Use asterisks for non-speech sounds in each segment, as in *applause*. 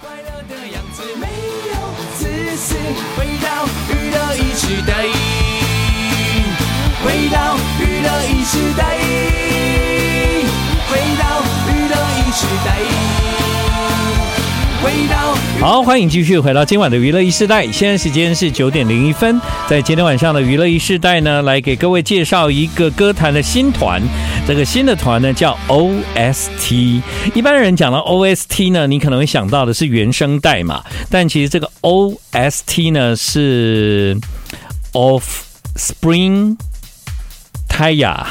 快乐的样子没有自私，回到娱乐一时代，回到娱乐一时代，回到娱乐一时代。好，欢迎继续回到今晚的娱乐一世代。现在时间是九点零一分，在今天晚上的娱乐一世代呢，来给各位介绍一个歌坛的新团。这个新的团呢叫 OST，一般人讲到 OST 呢，你可能会想到的是原声代码，但其实这个 OST 呢是，offspring，泰雅，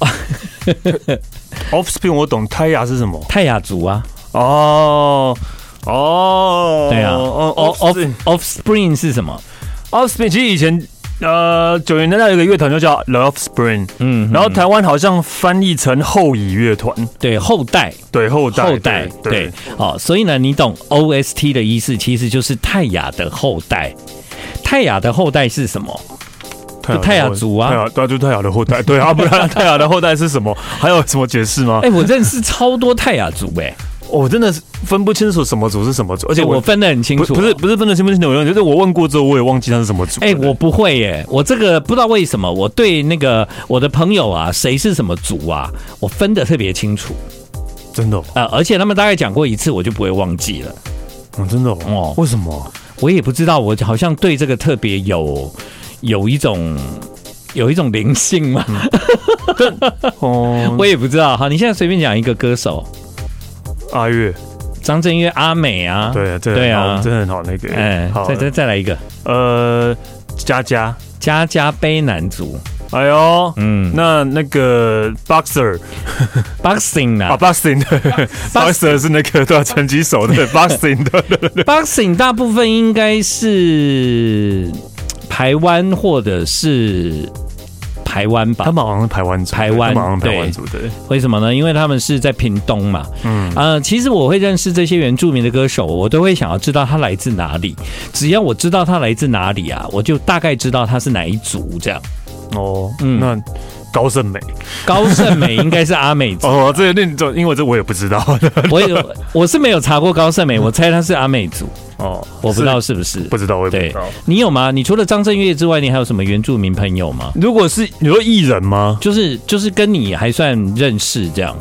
*laughs* offspring 我懂，泰雅是什么？泰雅族啊，哦哦，对啊，哦哦，offspring 是什么？offspring 其实以前。呃九零年代有一个乐团就叫 The Offspring，嗯，然后台湾好像翻译成后裔乐团，对，后代，对后代，后代，对，好，所以呢，你懂 OST 的意思，其实就是泰雅的后代。泰雅的后代是什么？泰雅族啊，对啊，就泰雅的后代，对啊，不然 *laughs* 泰雅的后代是什么？还有什么解释吗？哎，我认识超多泰雅族哎。我真的是分不清楚什么组是什么组，而且我，我分得很清楚，啊不，不是不是分得清不清楚，我就是我问过之后，我也忘记他是什么组。哎，我不会耶，我这个不知道为什么，我对那个我的朋友啊，谁是什么组啊，我分得特别清楚，真的啊，呃，而且他们大概讲过一次，我就不会忘记了。嗯，真的哦？为什么？我也不知道，我好像对这个特别有有一种有一种灵性嘛。哦，*laughs* 我也不知道。好，你现在随便讲一个歌手。阿月，张震岳，阿美啊，对啊，对啊，真的很好那个，哎，再再再来一个，呃，佳佳，佳佳杯男足，哎呦，嗯，那那个 boxer，boxing *laughs* 啊，boxing，boxer *laughs* 是那个对拳击手的 *laughs* boxing 的，boxing 大部分应该是台湾或者是。台湾吧，他们好像是台湾族，台湾台湾族对，为什么呢？因为他们是在屏东嘛。嗯，呃，其实我会认识这些原住民的歌手，我都会想要知道他来自哪里。只要我知道他来自哪里啊，我就大概知道他是哪一族这样。哦，嗯，那。高胜美，高胜美应该是阿美族 *laughs* 哦。这那种，因为这我也不知道。*laughs* 我也，我是没有查过高胜美，我猜他是阿美族哦。我不知道是不是，不知道，我也不知道。你有吗？你除了张震岳之外，你还有什么原住民朋友吗？如果是你说艺人吗？就是就是跟你还算认识这样。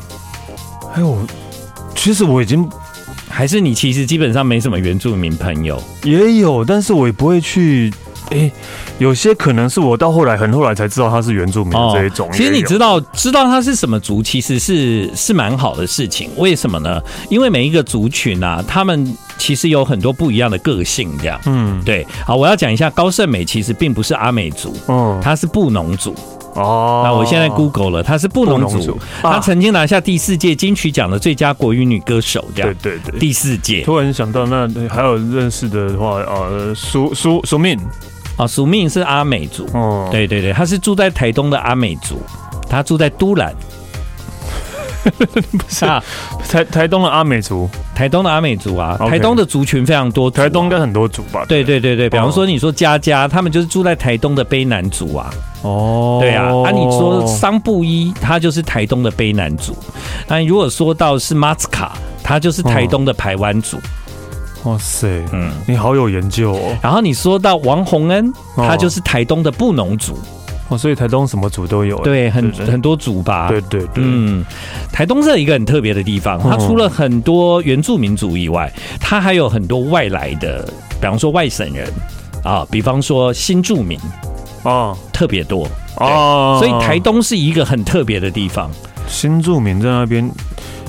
哎呦，其实我已经，还是你其实基本上没什么原住民朋友。也有，但是我也不会去。哎、欸，有些可能是我到后来很后来才知道他是原住民的这一种、哦。其实你知道知道他是什么族，其实是是蛮好的事情。为什么呢？因为每一个族群啊，他们其实有很多不一样的个性，这样。嗯，对。好，我要讲一下高胜美，其实并不是阿美族，嗯，他是布农族。哦，那我现在 Google 了，她是布农族，她曾经拿下第四届金曲奖的最佳国语女歌手，这样。对对对，第四届。突然想到，那还有认识的话，呃，苏苏苏敏。啊，苏命是阿美族，哦，对对对，他是住在台东的阿美族，他住在都兰，*laughs* 不是啊，台台东的阿美族，台东的阿美族啊，台东的族群非常多，啊，台东应该很多族吧？对对对？对，比方说你说佳佳，他们就是住在台东的卑南族啊，哦，对啊，啊，你说桑布伊，他就是台东的卑南族，那如果说到是马斯卡，他就是台东的排湾族。哇塞，嗯，你好有研究哦。然后你说到王洪恩，他就是台东的布农族。哦，所以台东什么族都有，对，很很多族吧？对对对，嗯，台东是一个很特别的地方，它除了很多原住民族以外，它还有很多外来的，比方说外省人啊，比方说新住民哦，特别多。哦，所以台东是一个很特别的地方，新住民在那边。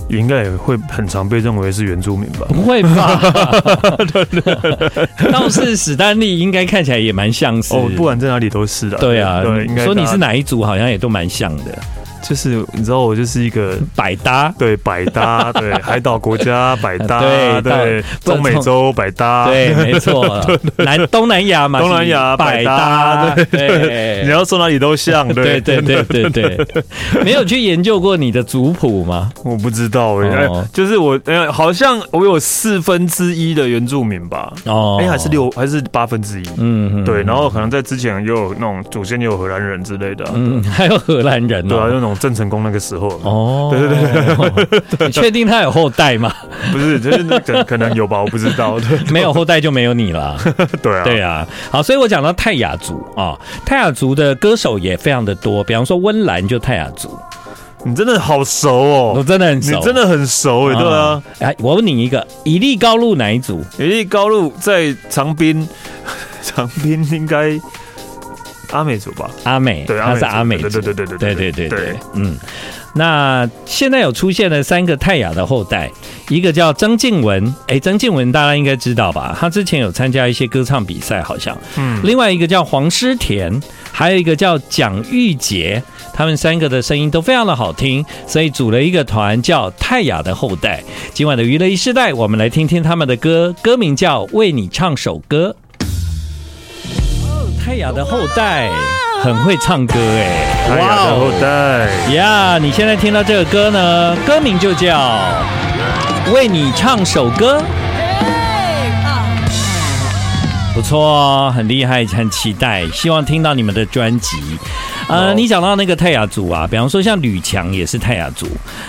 应该也会很常被认为是原住民吧？不会吧？*laughs* 对对对，倒是史丹利应该看起来也蛮像是，哦，不管在哪里都是的。对啊，对，应该说你是哪一组，好像也都蛮像的。就是你知道我就是一个百搭，对 *laughs* 百搭，对海岛国家百搭，对对中美洲百搭，对没错，*laughs* 南东南亚嘛，东南亚百搭，对。对，*laughs* 你要说哪里都像，对。对对对对，没有去研究过你的族谱吗？我不知道哎，就是我好像我有四分之一的原住民吧，哦，哎还是六还是八分之一，嗯对，然后可能在之前又有那种祖先又有荷兰人之类的，嗯，还有荷兰人，对啊，那种。种郑成功那个时候。哦，对对对，你确定他有后代吗？*laughs* 不是，就是可可能有吧，我不知道。*laughs* 没有后代就没有你了。*laughs* 对啊，对啊。好，所以我讲到泰雅族啊，泰雅族的歌手也非常的多，比方说温岚就泰雅族。你真的好熟哦，我真的很熟，你真的很熟哎，对啊。哎，我问你一个，乙力高路哪一族？乙力高路在长滨，长滨应该阿美族吧？阿美，对，他是阿美，对对对对对对对对对，嗯。那现在有出现了三个泰雅的后代，一个叫张静文，哎，张静文大家应该知道吧？他之前有参加一些歌唱比赛，好像。嗯。另外一个叫黄诗田，还有一个叫蒋玉洁，他们三个的声音都非常的好听，所以组了一个团叫泰雅的后代。今晚的娱乐一世代，我们来听听他们的歌，歌名叫《为你唱首歌》。泰雅的后代。很会唱歌哎，泰雅的后代呀！你现在听到这个歌呢，歌名就叫《为你唱首歌》，不错哦，很厉害，很期待，希望听到你们的专辑。呃，你讲到那个泰雅族啊，比方说像吕强也是泰雅族，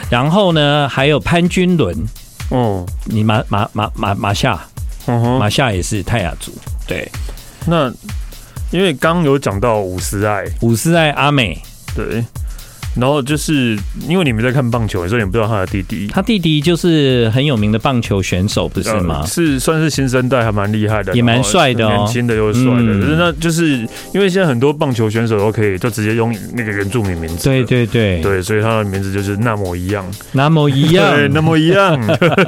然后呢还有潘君伦，哦，你马马马马马夏，马夏也是泰雅族，对，那。因为刚有讲到五十爱，五十爱阿美，对。然后就是因为你们在看棒球，所以你不知道他的弟弟。他弟弟就是很有名的棒球选手，不是吗？是算是新生代，还蛮厉害的，也蛮帅的，年轻的又帅的。可是那就是因为现在很多棒球选手都可以就直接用那个原住民名字。对对对对，所以他的名字就是那么一样，那么一样，*laughs* 对，那么一样。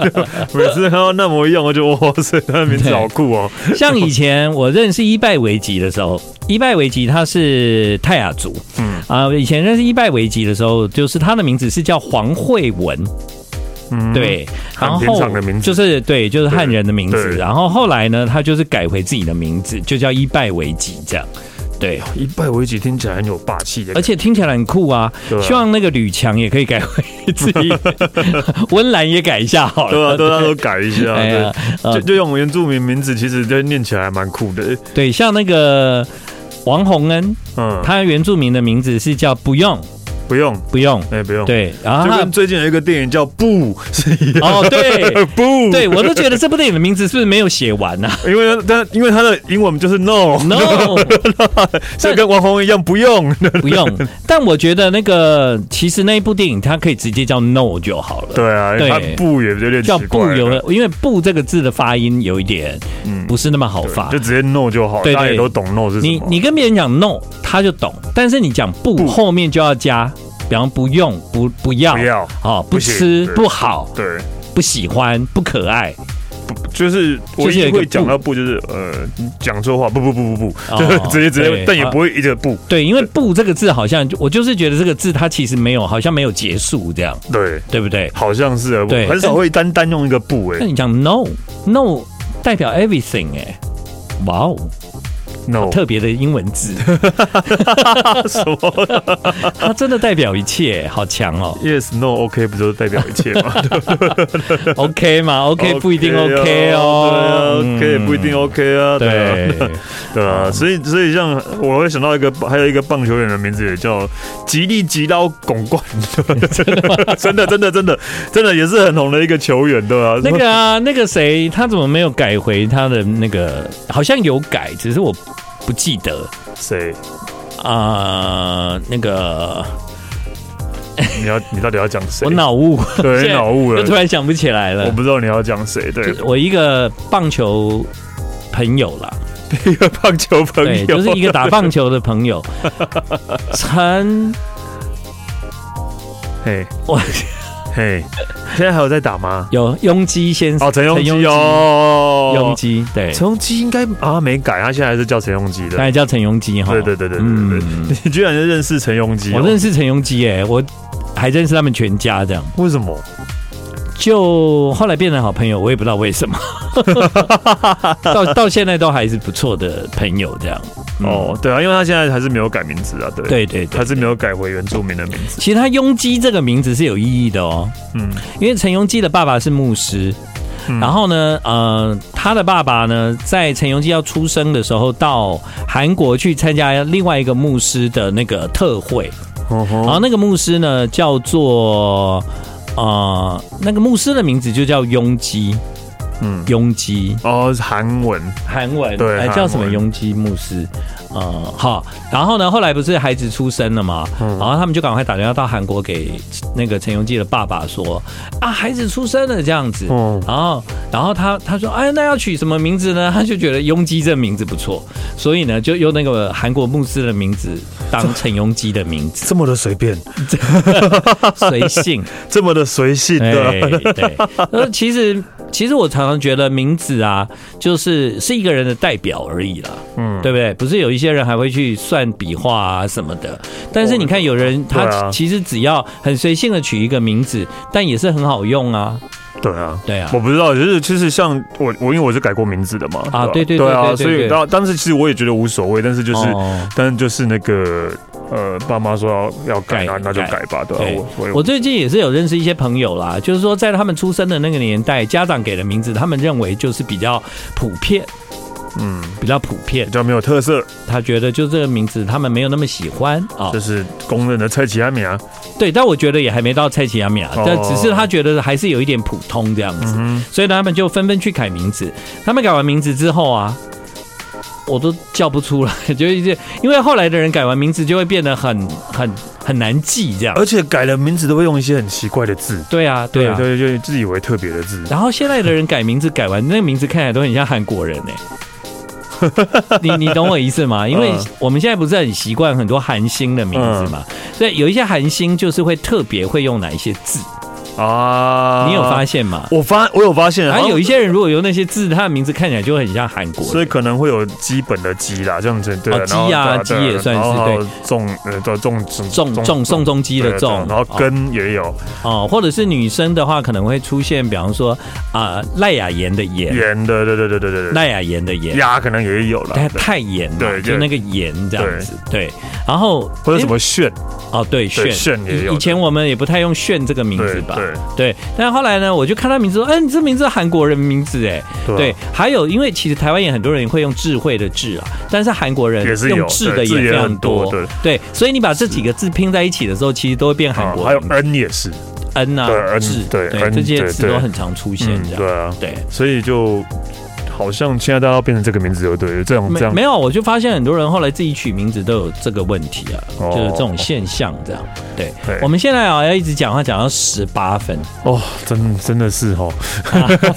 *laughs* 每次看到那么一样，我就哇塞，他的名字好酷哦。像以前我认识伊拜维吉的时候，伊拜维吉他是泰雅族，嗯啊，以前认识伊拜维吉的时候，就是他的名字是叫黄慧文，嗯，对，然后就是对，就是汉人的名字。然后后来呢，他就是改回自己的名字，就叫一拜维吉这样。对，一拜为吉听起来很有霸气的，而且听起来很酷啊。希望那个吕强也可以改回自己，温岚也改一下好了，对啊，都都改一下，对，就就用原住民名字，其实就念起来还蛮酷的。对，像那个。王洪恩，嗯，他原住民的名字是叫不用，不用，不用，哎，不用，对，然后他最近有一个电影叫《不》，是一样，哦，对，*laughs* 不，对我都觉得这部电影的名字是不是没有写完呢？*laughs* 因为但，因为它的英文就是 no，no，*laughs* 所以跟王红一样，不用，不用。但我觉得那个其实那一部电影，它可以直接叫 no 就好了。对啊，对，不也有点叫不，有了，因为不这个字的发音有一点，嗯。不是那么好发，就直接 no 就好，对，大家也都懂 no 是什么。你你跟别人讲 no，他就懂，但是你讲不。后面就要加，比方不用、不不要、不要、哦，不吃、不好、对、不喜欢、不可爱，就是我也会讲到不，就是呃，讲错话，不不不不不，就是直接直接，但也不会一直不。对，因为不这个字好像，我就是觉得这个字它其实没有，好像没有结束这样，对对不对？好像是啊，对，很少会单单用一个不哎。那你讲 no no。代表 everything 哎，哇哦，no 特别的英文字，*laughs* 什么？它真的代表一切，好强哦！Yes no OK 不就是代表一切吗？*laughs* OK 吗？OK 不一定 OK 哦，OK 不一定 OK 啊，对 *laughs* 对啊，所以所以像我会想到一个，还有一个棒球员的名字也叫吉利吉刀拱冠，真的真的真的真的也是很红的一个球员，对吧？那个啊，那个谁，他怎么没有改？回他的那个好像有改，只是我不记得谁啊？那个你要你到底要讲谁？*laughs* 我脑雾，对，*laughs* 脑雾了，就突然想不起来了。我不知道你要讲谁。对，我一个棒球朋友啦，*laughs* 一个棒球朋友，就是一个打棒球的朋友，陈，嘿，我。嘿，现在还有在打吗？有庸基先生哦，陈庸基哦，庸基对，陈庸基应该啊没改，他现在还是叫陈庸基的，他还叫陈庸基哈。对对对对对，嗯，你居然就认识陈庸基？我认识陈庸基哎，我还认识他们全家这样。为什么？就后来变成好朋友，我也不知道为什么。*laughs* 到到现在都还是不错的朋友这样。哦，对啊，因为他现在还是没有改名字啊，对对对，还是没有改回原住民的名字。其实他庸基这个名字是有意义的哦，嗯，因为陈庸基的爸爸是牧师，然后呢，呃，他的爸爸呢，在陈庸基要出生的时候，到韩国去参加另外一个牧师的那个特会。然后那个牧师呢叫做啊，那个牧师的名字就叫庸基。嗯，拥基。哦，韩文，韩文，对，还叫什么拥基牧师？呃，好，然后呢，后来不是孩子出生了嘛，嗯、然后他们就赶快打电话到韩国给那个陈永基的爸爸说啊，孩子出生了这样子，嗯，然后，然后他他说，哎，那要取什么名字呢？*laughs* 他就觉得拥基这名字不错，所以呢，就用那个韩国牧师的名字当陈鏞基的名字，这么的随便，*laughs* 随性，*laughs* 这么的随性的，对，对，呃，其实。其实我常常觉得名字啊，就是是一个人的代表而已啦，嗯，对不对？不是有一些人还会去算笔画啊什么的，但是你看有人他其实只要很随性的取一个名字，但也是很好用啊。对啊，对啊，我不知道，就是其实像我我因为我是改过名字的嘛，啊，对对对，对啊，所以当当时其实我也觉得无所谓，但是就是，但是就是那个。呃，爸妈说要要改，那那就改吧。对，对我我最近也是有认识一些朋友啦，就是说在他们出生的那个年代，家长给的名字，他们认为就是比较普遍，嗯，比较普遍，比较没有特色。他觉得就这个名字，他们没有那么喜欢啊。这是公认的蔡奇阿米啊。对，但我觉得也还没到蔡奇阿米啊，但只是他觉得还是有一点普通这样子，所以呢，他们就纷纷去改名字。他们改完名字之后啊。我都叫不出来，*laughs* 就一些，因为后来的人改完名字就会变得很很很难记，这样，而且改了名字都会用一些很奇怪的字。对啊，对啊，对，就自以为特别的字。然后现在的人改名字改完，那个名字看起来都很像韩国人呢。*laughs* 你你懂我意思吗？因为我们现在不是很习惯很多韩星的名字嘛，所以有一些韩星就是会特别会用哪一些字。啊，你有发现吗？我发，我有发现，还有一些人如果用那些字，他的名字看起来就很像韩国，所以可能会有基本的基啦，这样子对。基啊，基也算是对。重呃，叫重重重宋仲基的重，然后根也有。哦，或者是女生的话，可能会出现，比方说啊赖雅妍的妍，妍的对对对对对对，赖雅妍的妍，雅可能也有了，太妍，对，就那个妍这样子，对。然后或者什么炫。哦，对炫。炫也有，以前我们也不太用炫这个名字吧，对对。但后来呢，我就看他名字说，哎、欸，你这名字是韩国人名字哎，对，对，还有因为其实台湾也很多人会用智慧的智啊，但是韩国人用智的也非常多，对，对，所以你把这几个字拼在一起的时候，其实都会变韩国啊。还有 N 也是，N 啊，智，对，对，这些字都很常出现，这样，对啊，对，所以就。好像现在大家要变成这个名字就对？了，这样这样。没有，我就发现很多人后来自己取名字都有这个问题啊，就是这种现象这样。对，我们现在啊要一直讲话讲到十八分。哦，真真的是哦，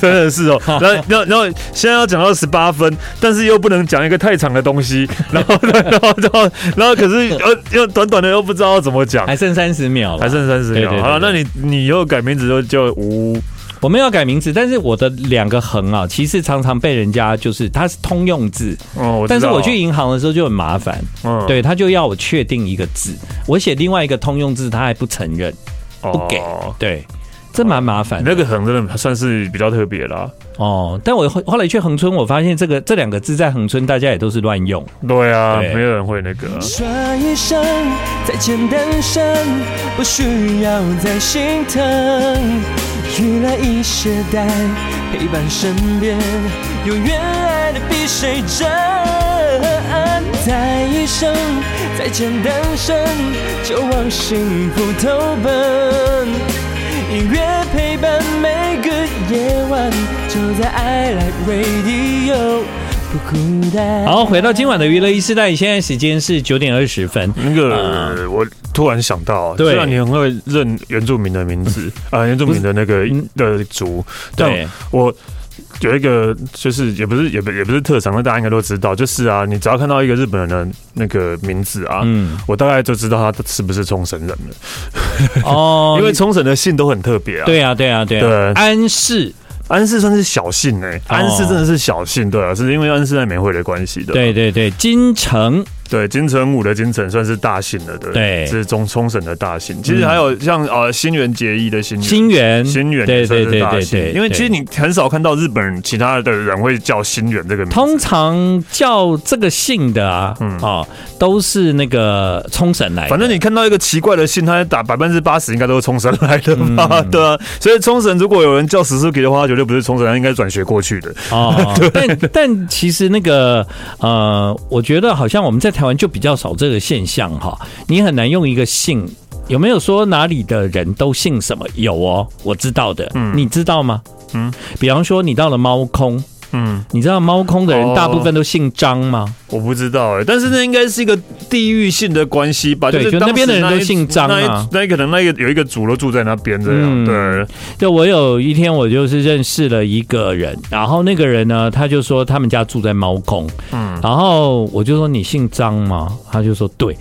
真的是哦。然后然后然后现在要讲到十八分，但是又不能讲一个太长的东西，*laughs* 然后 *laughs* 然后然后然后可是呃又短短的又不知道怎么讲，还剩三十秒，还剩三十秒。好了，那你你以后改名字就叫吴。我们要改名字，但是我的两个横啊，其实常常被人家就是它是通用字。哦，但是我去银行的时候就很麻烦，嗯，对，他就要我确定一个字，我写另外一个通用字，他还不承认，不给，对，这蛮麻烦。那个横真的算是比较特别啦，哦，但我后后来去恒春，我发现这个这两个字在恒春大家也都是乱用，对啊，没有人会那个。一生再见单身，不需要再心疼。予来一世代陪伴身边，永远爱的比谁真。再一生再见单身，就往幸福投奔。音乐陪伴每个夜晚，就在 I Like Radio。好，回到今晚的娱乐一时代，现在时间是九点二十分。那个，呃、我突然想到，虽然你很会认原住民的名字啊，原住民的那个的族，但我有一个，就是也不是，也不也不是特长，那大家应该都知道，就是啊，你只要看到一个日本人的那个名字啊，嗯，我大概就知道他是不是冲绳人了。哦，*laughs* 因为冲绳的姓都很特别啊。对啊，对啊，对啊，对，安氏。安氏算是小姓哎，安氏真的是小姓，对啊，是因为安氏在美惠的关系的。对对对，金城。对，金城武的金城算是大姓了，对，对，是中冲绳的大姓。其实还有像呃新垣结衣的新新垣，新垣也算是大姓。因为其实你很少看到日本人其他的人会叫新垣这个名字。通常叫这个姓的啊，嗯啊，都是那个冲绳来的。反正你看到一个奇怪的姓，他打百分之八十应该都是冲绳来的嘛，*laughs* 对啊。所以冲绳如果有人叫 Suzuki 的话，绝对不是冲绳人，应该转学过去的。哦，*laughs* 但但其实那个呃，我觉得好像我们在。台湾就比较少这个现象哈。你很难用一个姓，有没有说哪里的人都姓什么？有哦，我知道的，嗯，你知道吗？嗯，比方说你到了猫空。嗯，你知道猫空的人大部分都姓张吗？哦、我不知道哎、欸，但是那应该是一个地域性的关系吧？对，就那边的人都姓张啊。那可能那个有一个族都住在那边这样。嗯、对，就我有一天我就是认识了一个人，然后那个人呢，他就说他们家住在猫空。嗯，然后我就说你姓张吗？他就说对，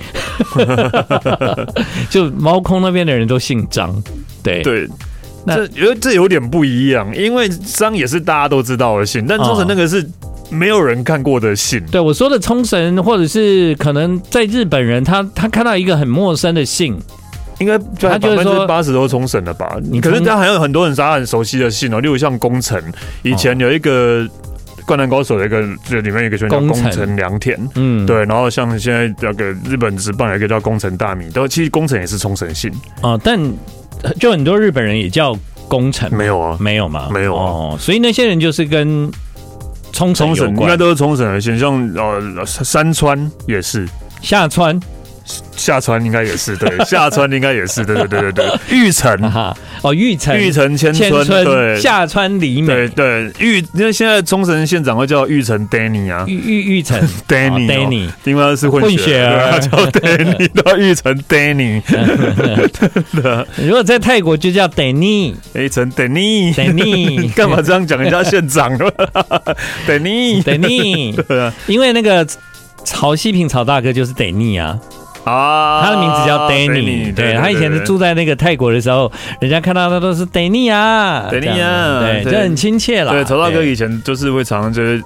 *laughs* *laughs* 就猫空那边的人都姓张。对对。这有这有点不一样，因为张也是大家都知道的信，但冲绳那个是没有人看过的信。对，我说的冲绳，或者是可能在日本人，他他看到一个很陌生的信，应该他百分之八十都是冲绳了吧？你可是他还有很多人他很熟悉的信哦，例如像宫城，以前有一个灌篮高手的一个，这里面有一个叫工程良田，嗯，对，然后像现在那个日本职棒有一个叫工程大米，都其实工程也是冲绳信啊，但。就很多日本人也叫宫城，没有啊，没有吗？没有啊，哦，所以那些人就是跟冲绳有关，应该都是冲绳的，像呃山川也是。下川。下川应该也是对，下川应该也是对对对对对，*laughs* 玉城哈哦玉城玉成千春对。下川里美。对对玉，因为现在冲绳县长会叫玉城 Danny 啊，玉玉玉成。*laughs* Danny Danny，因为是混血儿，叫 *laughs* Danny 叫玉城 Danny，如果在泰国就叫 Danny，玉成 Danny Danny，干嘛这样讲人家县长？Danny。Danny，对啊，因为那个曹西平曹大哥就是 Danny 啊。啊，他的名字叫 Danny，对，他以前是住在那个泰国的时候，人家看到他都是 Danny 啊，Danny 啊，对，就很亲切了。对，头大哥以前就是会常常就是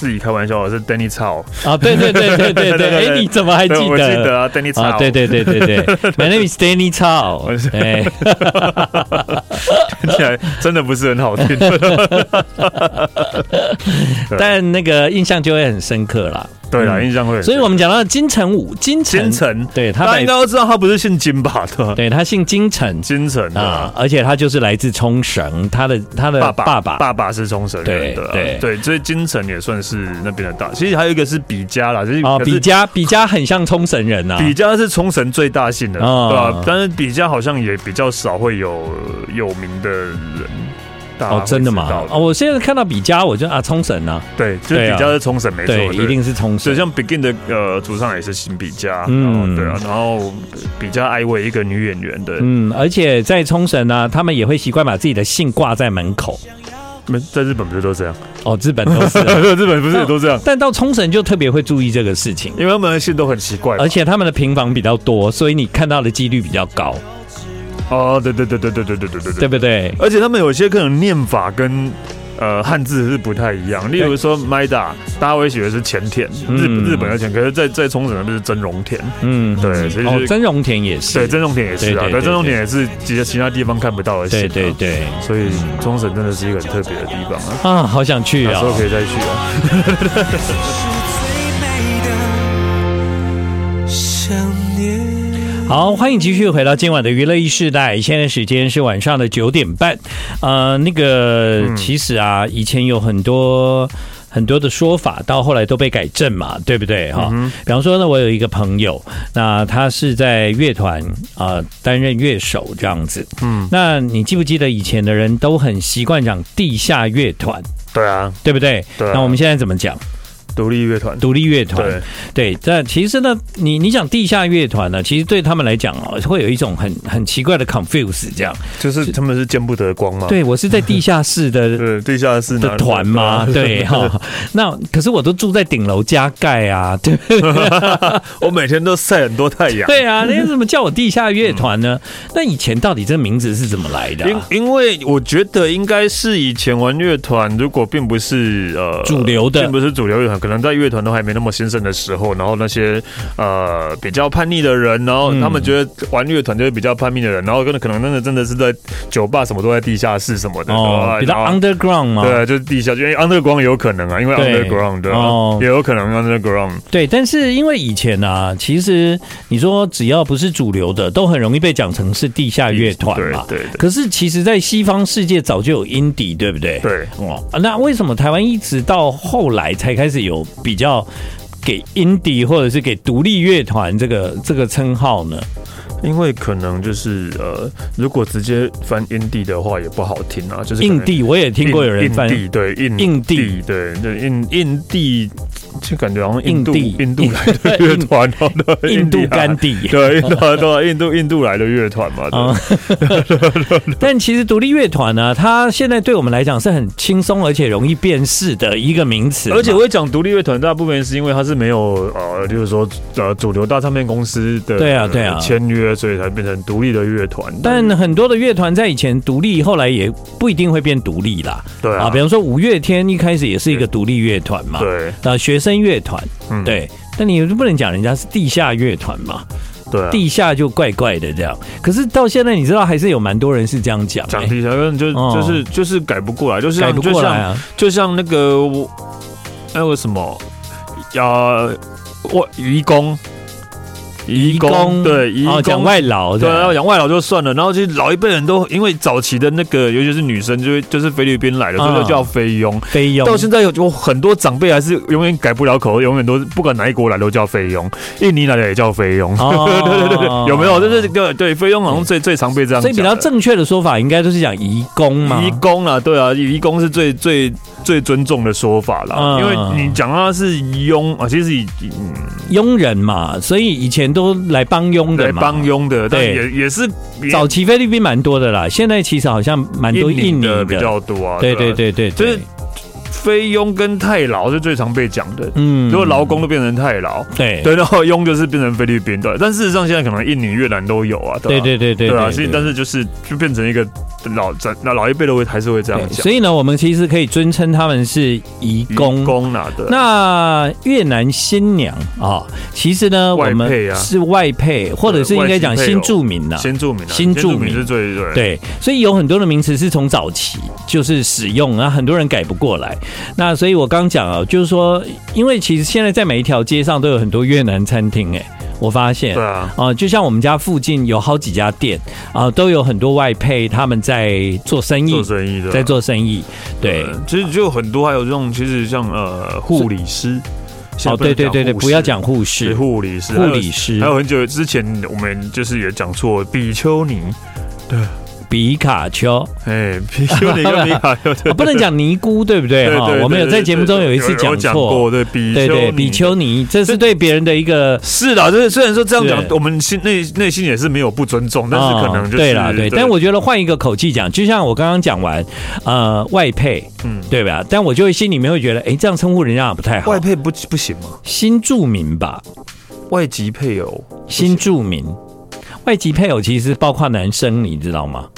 自己开玩笑，是 Danny 操啊，对对对对对 *laughs* 对，哎，你怎么还记得？我记得啊，Danny 操，对对对对对，*laughs* My name is Danny 操，哎，*laughs* 听起来真的不是很好听，但那个印象就会很深刻啦。对啦，印象会。所以我们讲到金城武，金城，金城，对他，大家应该都知道他不是姓金吧？对，对他姓金城，金城啊，而且他就是来自冲绳，他的他的爸爸爸爸。爸爸是冲绳人的，对对，所以金城也算是那边的大。其实还有一个是比嘉啦，就是啊，比嘉比嘉很像冲绳人呐，比嘉是冲绳最大姓的，对吧？但是比嘉好像也比较少会有有名的人。哦，真的吗？哦，我现在看到比嘉，我就啊，冲绳啊，对，就比嘉是冲绳，没错，一定是冲绳。所以像 Begin 的呃主唱也是姓比嘉，嗯，对啊，然后比嘉爱薇一个女演员的，嗯，而且在冲绳呢，他们也会习惯把自己的姓挂在门口。没在日本不是都这样？哦，日本都是，*laughs* 日本不是也都这样？但到冲绳就特别会注意这个事情，因为他们的姓都很奇怪，而且他们的平房比较多，所以你看到的几率比较高。哦，对对对对对对对对对，对不对？而且他们有些可能念法跟呃汉字是不太一样。例如说 Maida，大家会以为是前田，日日本的田，可是在在冲绳那边是真荣田。嗯，对，所以哦，真荣田也是，对，真荣田也是啊，对，真荣田也是其实其他地方看不到的。对对对，所以冲绳真的是一个很特别的地方啊！啊，好想去啊，有时候可以再去啊。*laughs* 好，欢迎继续回到今晚的娱乐一世代。现在时间是晚上的九点半。呃，那个其实啊，以前有很多很多的说法，到后来都被改正嘛，对不对？哈、嗯，比方说呢，我有一个朋友，那他是在乐团啊担任乐手这样子。嗯，那你记不记得以前的人都很习惯讲地下乐团？对啊，对不对？对啊。那我们现在怎么讲？独立乐团，独立乐团，对，但其实呢，你你讲地下乐团呢，其实对他们来讲哦，会有一种很很奇怪的 confuse，这样，就是他们是见不得光吗？对，我是在地下室的，*laughs* 对，地下室的团吗？对 *laughs* 哈，那可是我都住在顶楼加盖啊，对，*laughs* 我每天都晒很多太阳，对啊，你怎么叫我地下乐团呢？那以前到底这个名字是怎么来的？因因为我觉得应该是以前玩乐团，如果并不是呃主流的，并不是主流乐团。可能在乐团都还没那么兴盛的时候，然后那些呃比较叛逆的人，然后他们觉得玩乐团就是比较叛逆的人，然后可能可能真的真的是在酒吧什么都在地下室什么的，哦，比较 underground 嘛，对，就是地下，因为 underground 有可能啊，因为 underground 对，哦，也有可能 underground。对，但是因为以前啊，其实你说只要不是主流的，都很容易被讲成是地下乐团嘛，对。可是其实，在西方世界早就有 indie，对不对？对，哦，那为什么台湾一直到后来才开始有？比较给 indie 或者是给独立乐团这个这个称号呢？因为可能就是呃，如果直接翻印地的话也不好听啊，就是印地我也听过有人翻印地，对印印地对对印印地，就感觉好像印度印度来的乐团哦，印度甘地对对印度印度来的乐团嘛。*laughs* 但其实独立乐团呢，它现在对我们来讲是很轻松而且容易辨识的一个名词。而且我会讲独立乐团，大部分是因为它是没有呃，就是说呃主流大唱片公司的对啊对啊签约。所以才变成独立的乐团，但很多的乐团在以前独立，后来也不一定会变独立啦。对啊，比方说五月天一开始也是一个独立乐团嘛，对，啊，学生乐团，嗯，对。但你不能讲人家是地下乐团嘛，对，地下就怪怪的这样。可是到现在，你知道还是有蛮多人是这样讲，讲地下，就就是就是改不过来，就是改不过来啊，就像那个那个什么，呃，我愚公。移工对，移工讲外劳对，要讲外劳就算了，然后其实老一辈人都因为早期的那个，尤其是女生，就就是菲律宾来的，所以就叫菲佣。菲佣到现在有有很多长辈还是永远改不了口，永远都不管哪一国来都叫菲佣，印尼来的也叫菲佣。*laughs* 对对对对，有没有？就是对对，菲佣好像最最常被这样。所以比较正确的说法应该就是讲移工嘛。移工啊，对啊，移工是最最最尊重的说法啦，因为你讲他是佣啊，其实以佣人嘛，所以以前。都来帮佣的，帮佣的，对，也也是早期菲律宾蛮多的啦，现在其实好像蛮多印尼的比较多啊，对对对对，就是。菲佣跟泰劳是最常被讲的，嗯，如果劳工都变成泰劳，对对，然后佣就是变成菲律宾，对。但事实上现在可能印尼、越南都有啊，对对对对，对啊。所以但是就是就变成一个老那老一辈的会还是会这样讲。所以呢，我们其实可以尊称他们是移工工拿的。那越南新娘啊，其实呢，我们是外配，或者是应该讲新住民呐，新住民，新住民是最对。对，所以有很多的名词是从早期就是使用，然后很多人改不过来。那所以，我刚讲啊，就是说，因为其实现在在每一条街上都有很多越南餐厅，哎，我发现，对啊，啊，就像我们家附近有好几家店啊，都有很多外配，他们在做生意，做生意的，在做生意。对，其实就很多，还有这种，其实像呃护理师，哦，对对对对，不要讲护士，护理师，护理师，还有很久之前我们就是也讲错比丘尼，对。皮卡丘，哎，皮丘尼跟皮卡丘，*laughs* 不能讲尼姑，对不对？哈，我们有在节目中有一次讲错，对，对对，比丘尼，这是对别人的一个，是的，就是虽然说这样讲，我们心内内心也是没有不尊重，但是可能就是对啦，对，但我觉得换一个口气讲，就像我刚刚讲完，呃，外配，嗯，对吧？但我就会心里面会觉得，哎，这样称呼人家不太好，外配不不行吗？新住民吧，外籍配偶，新住民。外籍配偶其实包括男生，你知道吗？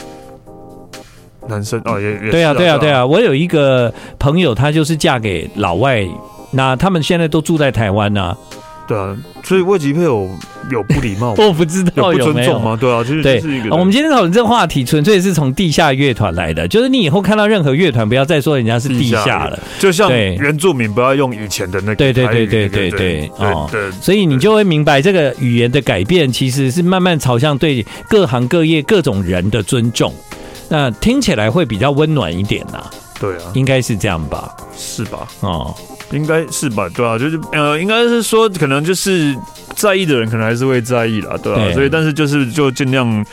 男生哦，也也对啊，对啊，对啊。我有一个朋友，她就是嫁给老外，那他们现在都住在台湾呢、啊。对啊，所以外籍配偶有不礼貌，*laughs* 我不知道有没有吗？对啊，就是对。是一个我们今天讨论这个话题，纯粹是从地下乐团来的。就是你以后看到任何乐团，不要再说人家是地下了。就像原住民不要用以前的那个。对对对对对对哦。所以你就会明白，这个语言的改变其实是慢慢朝向对各行各业各种人的尊重。那听起来会比较温暖一点呐。对啊，应该是这样吧？是吧？哦。应该是吧，对啊，就是呃，应该是说，可能就是在意的人，可能还是会在意啦，对啊，对。所以，但是就是就尽量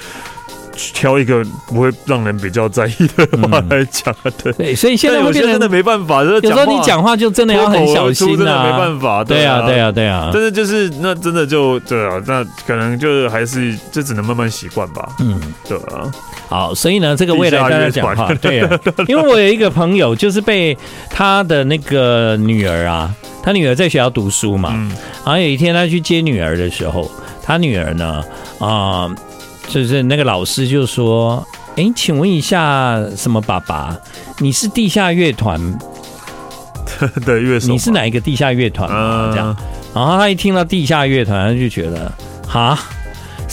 挑一个不会让人比较在意的话来讲，对。对，所以现在有些真的没办法，有时候你讲话就真的要很小心啊，没办法，对啊，对啊，对啊。但是就是那真的就对啊，那可能就还是就只能慢慢习惯吧，嗯，对啊。好，所以呢，这个未来大家讲话，对啊，*laughs* 因为我有一个朋友，就是被他的那个女儿啊，他女儿在学校读书嘛，嗯、然后有一天他去接女儿的时候，他女儿呢，啊、呃，就是那个老师就说，哎，请问一下，什么爸爸，你是地下乐团 *laughs* 的乐手？你是哪一个地下乐团？这样，然后他一听到地下乐团，他就觉得，哈。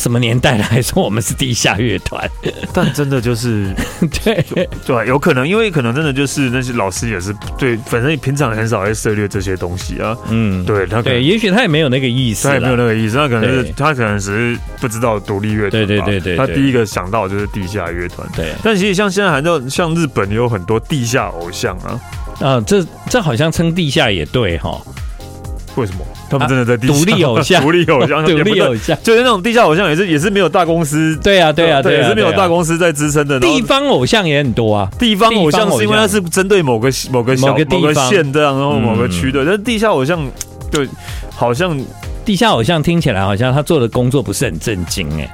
什么年代了，还说我们是地下乐团？*laughs* 但真的就是 *laughs* 对对，有可能，因为可能真的就是那些老师也是对，反正平常很少会涉猎这些东西啊。嗯，对他对，也许他也没有那个意思，他也没有那个意思，他可能是他可能只是不知道独立乐团。对对对对，他第一个想到就是地下乐团。对，但其实像现在还有像日本有很多地下偶像啊。啊，这这好像称地下也对哈。为什么？他们真的在地下独立偶像，*laughs* 独立偶像，*laughs* 独立偶像，就是那种地下偶像，也是也是没有大公司。对啊，对啊，对，也是没有大公司在支撑的。地方偶像也很多啊，地方偶像是因为它是针对某个某个某个地方县这样，然后某个区的。但是地下偶像对好像地下偶像听起来好像他做的工作不是很正经哎。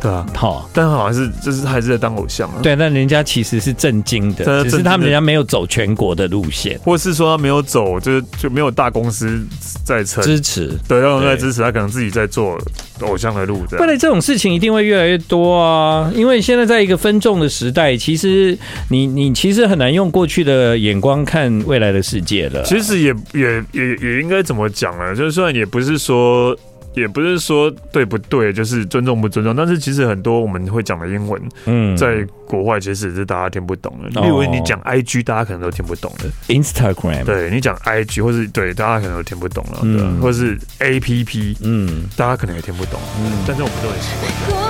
对啊，好，但好像是就是还是在当偶像啊。对，但人家其实是正经的，只是他们人家没有走全国的路线，或是说他没有走，就是就没有大公司在撑支持，对，他们在支持，他可能自己在做偶像的路。未来这种事情一定会越来越多啊，因为现在在一个分众的时代，其实你你其实很难用过去的眼光看未来的世界了。其实也也也也应该怎么讲呢？就是虽然也不是说。也不是说对不对，就是尊重不尊重，但是其实很多我们会讲的英文，嗯，在国外其实是大家听不懂的。例如你讲 IG，大家可能都听不懂的。Instagram，对你讲 IG 或是对大家可能都听不懂了，嗯，或是 APP，嗯，大家可能也听不懂，嗯，但是我们都很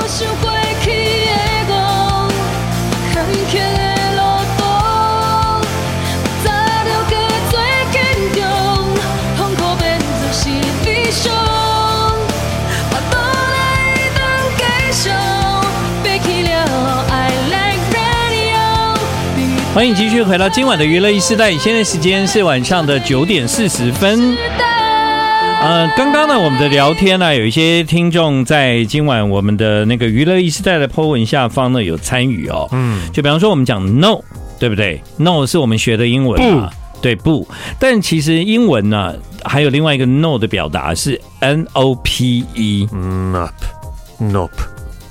习惯。欢迎继续回到今晚的娱乐一时代，现在时间是晚上的九点四十分。呃，刚刚呢，我们的聊天呢，有一些听众在今晚我们的那个娱乐一时代的 po 文下方呢有参与哦。嗯，就比方说我们讲 no，对不对？no 是我们学的英文啊，不对不？但其实英文呢还有另外一个 no 的表达是 n o p e，nope，nope。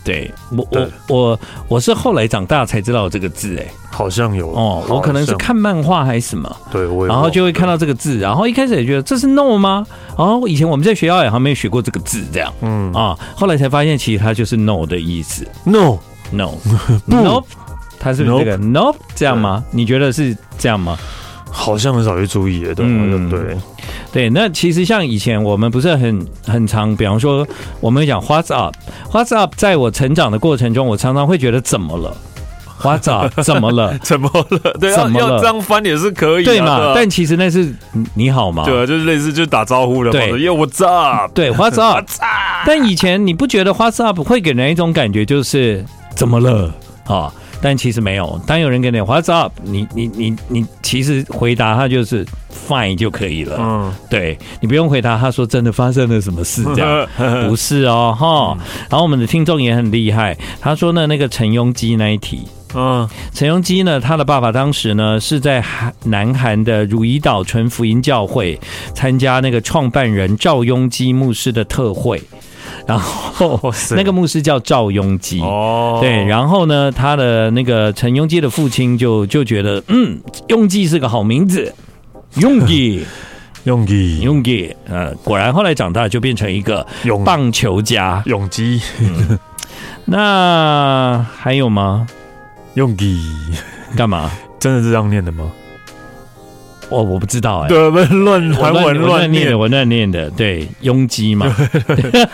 对我我我我是后来长大才知道这个字，哎，好像有哦，我可能是看漫画还是什么，对，我然后就会看到这个字，然后一开始也觉得这是 no 吗？然后以前我们在学校也还没有学过这个字，这样，嗯。啊，后来才发现其实它就是 no 的意思，no no no，它是这个 no 这样吗？你觉得是这样吗？好像很少去注意，对对对。对，那其实像以前我们不是很很常，比方说我们讲 What's up，What's up，在我成长的过程中，我常常会觉得怎么了？What's up？怎么了？怎么了？*laughs* 对，怎么了？要这样翻也是可以，对嘛？但其实那是你好吗？对啊，就是类似就打招呼的，对，What's up？对，*laughs* What's up？但以前你不觉得 What's up 会给人一种感觉就是怎么了啊？但其实没有，当有人给你 What's up，你你你你其实回答他就是 Fine 就可以了。嗯，对，你不用回答他说真的发生了什么事 *laughs* 这样，不是哦哈。然后我们的听众也很厉害，他说呢那个陈庸基那一题，嗯，陈鏞基呢他的爸爸当时呢是在韩南韩的汝矣岛纯福音教会参加那个创办人赵鏞基牧师的特会。然后那个牧师叫赵鏞基，哦，对，然后呢，他的那个陈鏞基的父亲就就觉得，嗯，鏞基是个好名字，鏞基，*laughs* 鏞基，鏞基，呃，果然后来长大就变成一个棒球家，鏞基。那还有吗？鏞基干嘛？真的是这样念的吗？我我不知道哎，对，乱韩文乱念，我乱念的，对，拥挤嘛。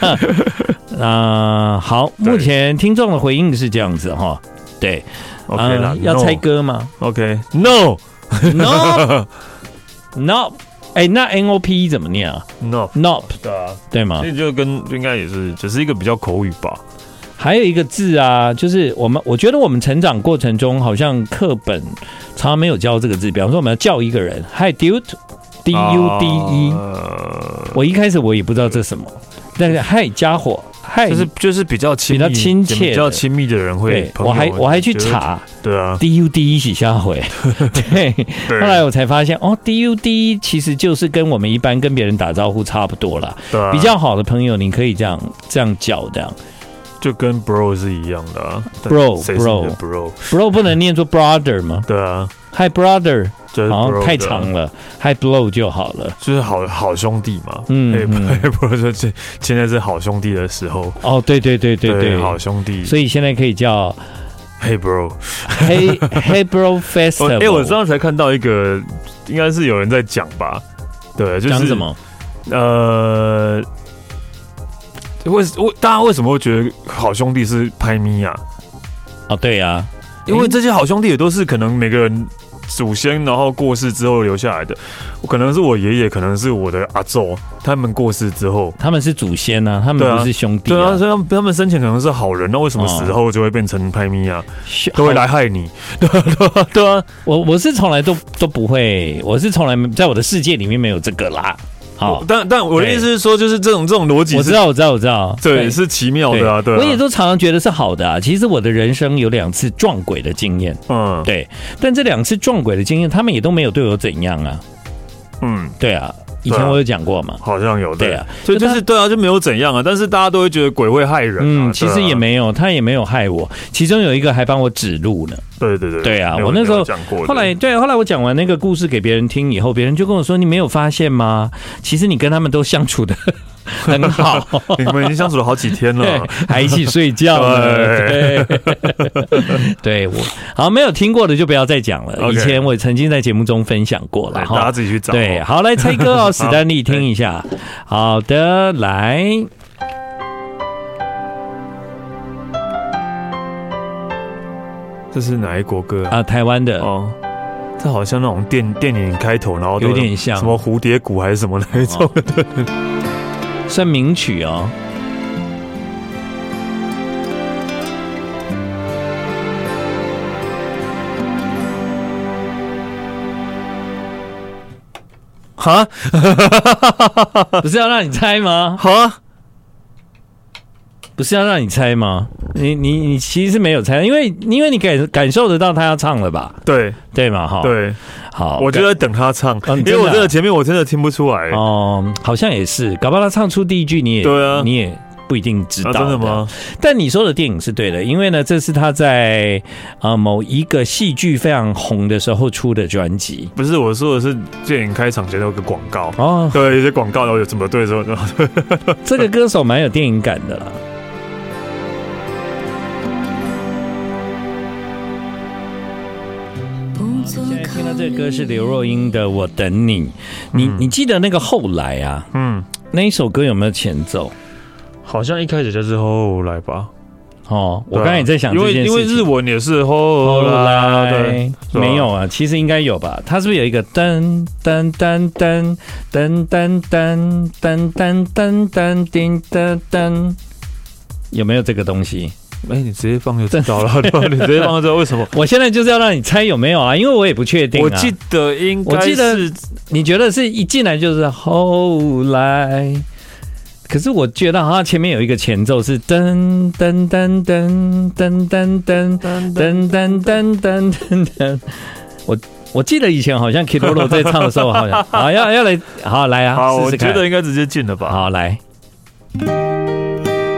*laughs* 啊，好，目前听众的回应是这样子哈，对，OK 了，要猜歌吗？OK，No，No，No，*laughs* 哎，那 N O P 怎么念啊？No，No，对啊，对吗？那就跟应该也是，只是一个比较口语吧。还有一个字啊，就是我们我觉得我们成长过程中好像课本常常没有教这个字。比方说我们要叫一个人，Hi dude，D U D E，我一开始我也不知道这是什么，但是 Hi 家伙，Hi 就是就是比较亲比较亲切、比较亲密的人会。我还我还去查，对啊，D U D E 洗下回，对。后来我才发现哦，D U D E 其实就是跟我们一般跟别人打招呼差不多啦。对，比较好的朋友你可以这样这样叫这样。就跟 bro 是一样的啊，*laughs* bro bro bro bro 不能念作 brother 吗？对啊，hi brother，好像太长了，hi bro 就好了，就是好好兄弟嘛。嗯，hi *laughs* bro 说这现在是好兄弟的时候。哦，对对对对对，好兄弟，所以现在可以叫 hey bro，hey *laughs* hey bro festival。哎，我刚刚才看到一个，应该是有人在讲吧？对，就是讲什么？呃。为为大家为什么会觉得好兄弟是拍咪呀？哦，对呀，因为这些好兄弟也都是可能每个人祖先，然后过世之后留下来的，可能是我爷爷，可能是我的阿祖，他们过世之后，他们是祖先呢、啊，他们不是兄弟、啊，对啊，所以他们他们生前可能是好人，那为什么死后就会变成拍咪啊？都会来害你？对啊，对啊，对啊，我我是从来都都不会，我是从来在我的世界里面没有这个啦。好，但但我的意思是说，就是这种这种逻辑，我知道，我知道，我知道，对，是奇妙的啊，对，我也都常常觉得是好的啊。其实我的人生有两次撞鬼的经验，嗯，对，但这两次撞鬼的经验，他们也都没有对我怎样啊，嗯，对啊。以前我有讲过嘛，好像有对。啊，所以就是对啊，就没有怎样啊，但是大家都会觉得鬼会害人，嗯，其实也没有，他也没有害我，其中有一个还帮我指路呢，对对对，对啊，我那时候讲过，后来对，后来我讲完那个故事给别人听以后，别人就跟我说，你没有发现吗？其实你跟他们都相处的。很好，*laughs* 你们已经相处了好几天了，*laughs* 还一起睡觉了。*laughs* 对，对我好没有听过的就不要再讲了。以前我曾经在节目中分享过了，大家自己去找。对，好来猜歌哦，史丹利听一下。好的，来，这是哪一国歌啊？台湾的哦，这好像那种电电影开头，然后有点像什么蝴蝶谷还是什么那一种。算名曲哦，哈，*laughs* 不是要让你猜吗？哈，不是要让你猜吗？你你你其实是没有猜，因为因为你感感受得到他要唱了吧？对对嘛，哈，对。好，我就在等他唱，因为我真的前面我真的听不出来哦，好像也是，搞不好他唱出第一句你也对啊，你也不一定知道，真的吗？但你说的电影是对的，因为呢，这是他在呃某一个戏剧非常红的时候出的专辑。不是，我说的是电影开场前有个广告哦，对，有些广告然后有怎么对说，*laughs* 这个歌手蛮有电影感的啦。这个歌是刘若英的《我等你》，你你记得那个后来啊？嗯，那一首歌有没有前奏？好像一开始就是后来吧。哦，我刚才也在想，因为因为日文也是后来，对，没有啊，其实应该有吧？它是不是有一个噔噔噔噔噔噔噔噔噔噔噔叮噔噔？有没有这个东西？哎，你直接放就知道了，*laughs* 你直接放就知道为什么？我现在就是要让你猜有没有啊，因为我也不确定。我记得应该，我记得你觉得是一进来就是后来，可是我觉得好像前面有一个前奏是噔噔噔噔噔噔噔噔噔噔噔噔噔。我我记得以前好像 Kilolo 在唱的时候，好像好要要来，好来啊，我觉得应该直接进了吧，好来。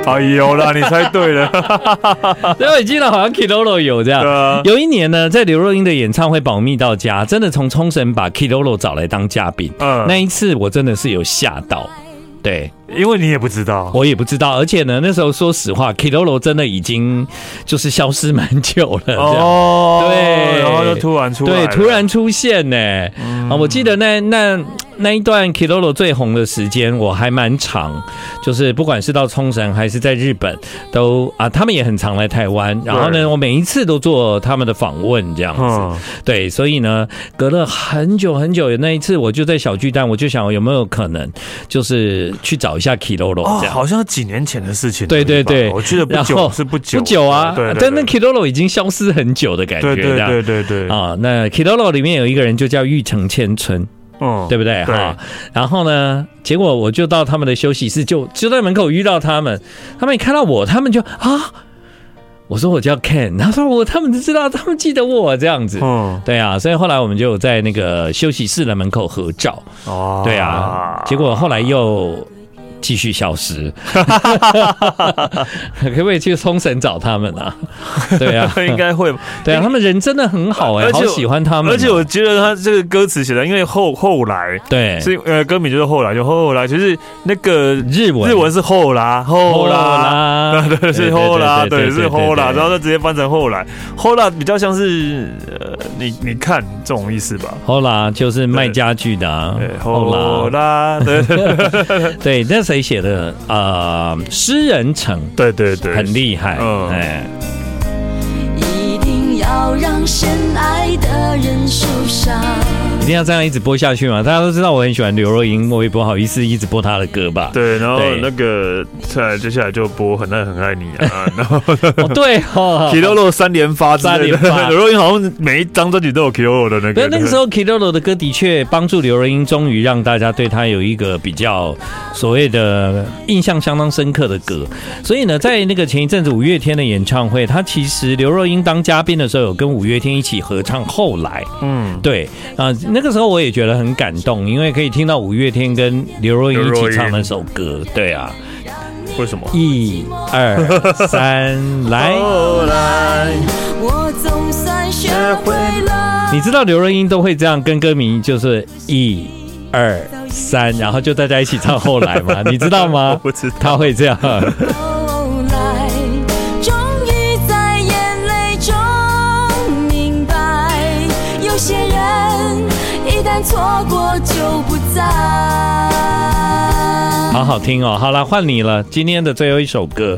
*laughs* 哎有啦，你猜对了。*laughs* 因为我记得好像 Kilolo 有这样。对啊。有一年呢，在刘若英的演唱会保密到家，真的从冲绳把 Kilolo 找来当嘉宾。嗯。那一次我真的是有吓到。对。因为你也不知道，我也不知道，而且呢，那时候说实话，Kilolo 真的已经就是消失蛮久了，哦，对，然后就突然出，对，突然出现呢，啊，我记得那那那一段 Kilolo 最红的时间，我还蛮长，就是不管是到冲绳还是在日本，都啊，他们也很常来台湾，然后呢，我每一次都做他们的访问，这样子，对，所以呢，隔了很久很久，那一次我就在小巨蛋，我就想有没有可能，就是去找一下。Kilolo 哦，好像几年前的事情。对对对，我记得不久是不久不久啊。对，但那 Kilolo 已经消失很久的感觉。对对对对啊，那 Kilolo 里面有一个人就叫玉城千春，嗯，对不对？哈。然后呢，结果我就到他们的休息室，就就在门口遇到他们。他们一看到我，他们就啊。我说我叫 Ken，他说我他们就知道，他们记得我这样子，嗯，对啊，所以后来我们就在那个休息室的门口合照，哦，对啊，结果后来又。继续消失，*laughs* 可不可以去冲绳找他们啊？*laughs* 对啊，应该会。对啊，他们人真的很好哎，好喜欢他们。而且我觉得他这个歌词写的，因为后后来，对，是呃歌名就是后来，就后来，就是那个日文，日文是后啦，后啦，对对是后啦，对是后啦，然后就直接翻成后来，后啦比较像是呃，你你看这种意思吧？后啦就是卖家具的，后啦，对对，那谁写的？呃，诗人城，对对对，很厉害，嗯，哎。一定要要让深爱的人受伤。一定要这样一直播下去嘛？大家都知道我很喜欢刘若英，我也不好意思一直播她的歌吧。对，然后那个再接下来就播很爱很爱你啊，*laughs* 然后哦对哦，Kilolo 三连发三连发，*laughs* 刘若英好像每一张专辑都有 Kilolo 的那个。那个时候 Kilolo 的歌的确帮助刘若英，终于让大家对她有一个比较所谓的印象相当深刻的歌。所以呢，在那个前一阵子五月天的演唱会，她其实刘若英当嘉宾的时候有跟五月天一起合唱。后来，嗯，对啊。那个时候我也觉得很感动，因为可以听到五月天跟刘若英一起唱那首歌。对啊，为什么？一二三，来！后来我总算学会了。你知道刘若英都会这样跟歌迷，就是一二三，然后就大家一起唱后来吗？你知道吗？*laughs* 我不知道，他会这样。错过就不再。好好听哦！好了，换你了。今天的最后一首歌，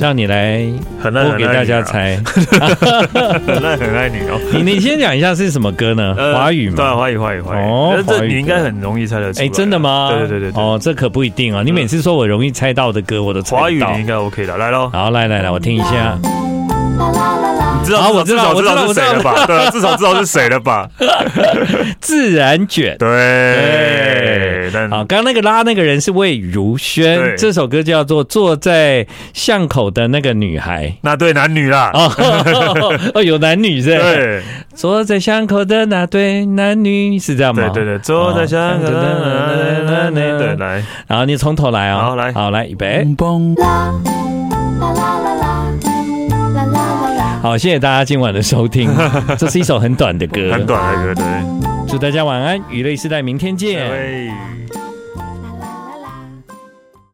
让你来播给大家猜。*laughs* 很爱很爱你哦！*laughs* 你你先讲一下是什么歌呢？华语吗？对，华语华语华语。哦，这你应该很容易猜得出来。哎，真的吗？对对对对。哦，这可不一定啊！你每次说我容易猜到的歌，我都猜到。华语你应该 OK 的。来喽！好，来来来，我听一下。知道，我知道，我知道是谁了吧？*laughs* 对，至少知道是谁了吧？自然卷，对。好，刚刚那个拉那个人是魏如萱，这首歌叫做《坐在巷口的那个女孩》。那对男女啦？哦，*laughs* 有男女是？对。坐在巷口的那对男女是这样吗？对对对，坐在巷口的那对男女。对，来。然后你从头来啊！好，来，好，来，预备。好，谢谢大家今晚的收听。*laughs* 这是一首很短的歌，很短的歌，对。祝大家晚安，娱乐时代，明天见。